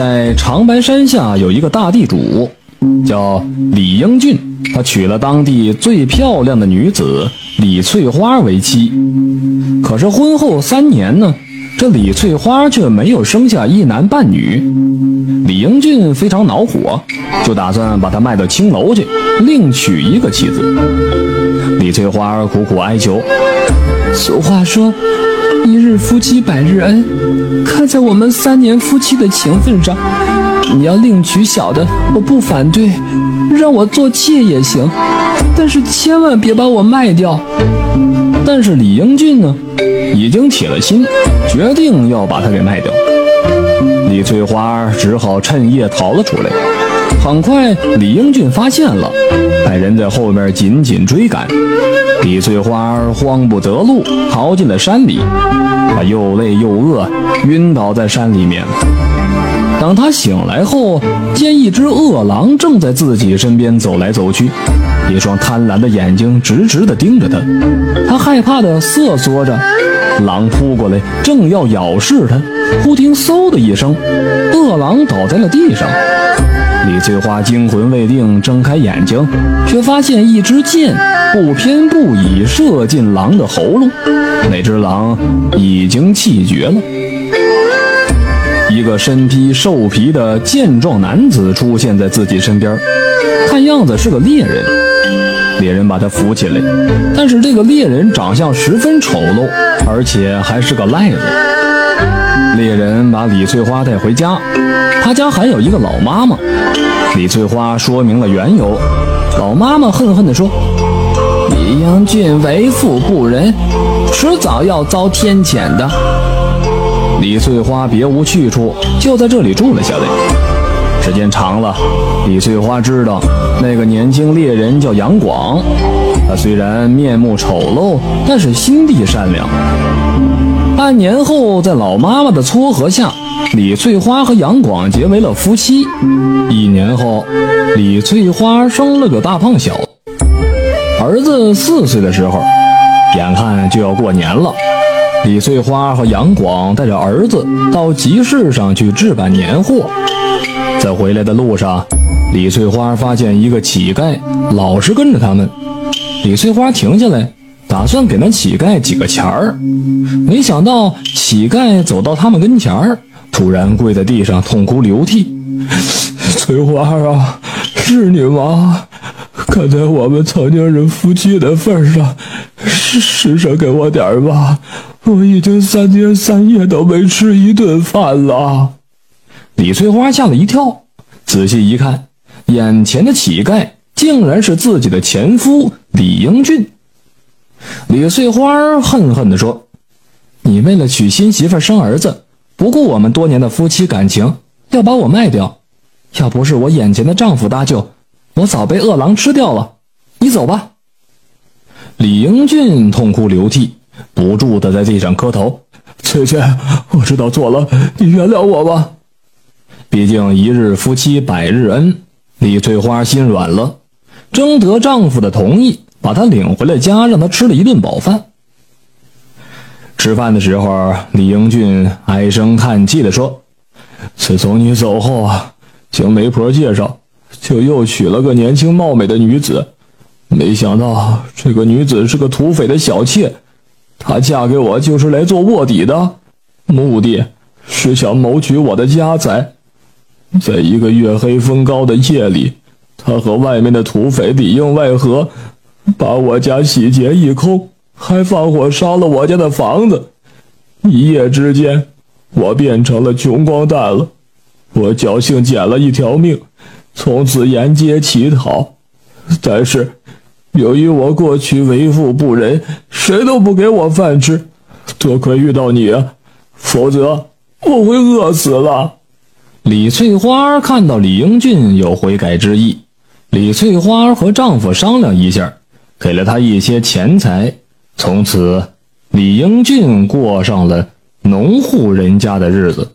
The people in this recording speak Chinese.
在长白山下有一个大地主，叫李英俊，他娶了当地最漂亮的女子李翠花为妻。可是婚后三年呢，这李翠花却没有生下一男半女。李英俊非常恼火，就打算把她卖到青楼去，另娶一个妻子。李翠花苦苦哀求。俗话说，一日夫妻百日恩。看在我们三年夫妻的情分上，你要另娶小的，我不反对，让我做妾也行。但是千万别把我卖掉。但是李英俊呢，已经铁了心，决定要把他给卖掉。李翠花只好趁夜逃了出来。很快，李英俊发现了，派人在后面紧紧追赶。李翠花慌不择路，逃进了山里。她又累又饿，晕倒在山里面。等她醒来后，见一只饿狼正在自己身边走来走去，一双贪婪的眼睛直直地盯着她。她害怕的瑟缩着，狼扑过来，正要咬噬他，忽听嗖的一声，恶狼倒在了地上。李翠花惊魂未定，睁开眼睛，却发现一支箭不偏不倚射进狼的喉咙，那只狼已经气绝了。一个身披兽皮的健壮男子出现在自己身边，看样子是个猎人。猎人把他扶起来，但是这个猎人长相十分丑陋，而且还是个赖子。猎人把李翠花带回家，他家还有一个老妈妈。李翠花说明了缘由，老妈妈恨恨地说：“李英俊为富不仁，迟早要遭天谴的。”李翠花别无去处，就在这里住了下来。时间长了，李翠花知道那个年轻猎人叫杨广，他虽然面目丑陋，但是心地善良。半年后，在老妈妈的撮合下，李翠花和杨广结为了夫妻。一年后，李翠花生了个大胖小子。儿子四岁的时候，眼看就要过年了，李翠花和杨广带着儿子到集市上去置办年货。在回来的路上，李翠花发现一个乞丐老是跟着他们。李翠花停下来。打算给那乞丐几个钱儿，没想到乞丐走到他们跟前儿，突然跪在地上痛哭流涕：“ 翠花啊，是你吗？看在我们曾经是夫妻的份上，施施舍给我点儿吧！我已经三天三夜都没吃一顿饭了。”李翠花吓了一跳，仔细一看，眼前的乞丐竟然是自己的前夫李英俊。李翠花恨恨地说：“你为了娶新媳妇生儿子，不顾我们多年的夫妻感情，要把我卖掉。要不是我眼前的丈夫搭救，我早被饿狼吃掉了。你走吧。”李英俊痛哭流涕，不住地在地上磕头：“ 翠翠，我知道错了，你原谅我吧。毕竟一日夫妻百日恩。”李翠花心软了，征得丈夫的同意。把他领回了家，让他吃了一顿饱饭。吃饭的时候，李英俊唉声叹气地说：“自从你走后啊，经媒婆介绍，就又娶了个年轻貌美的女子。没想到这个女子是个土匪的小妾，她嫁给我就是来做卧底的，目的是想谋取我的家财。在一个月黑风高的夜里，他和外面的土匪里应外合。”把我家洗劫一空，还放火烧了我家的房子，一夜之间，我变成了穷光蛋了。我侥幸捡了一条命，从此沿街乞讨。但是，由于我过去为富不仁，谁都不给我饭吃。多亏遇到你啊，否则我会饿死了。李翠花看到李英俊有悔改之意，李翠花和丈夫商量一下。给了他一些钱财，从此李英俊过上了农户人家的日子。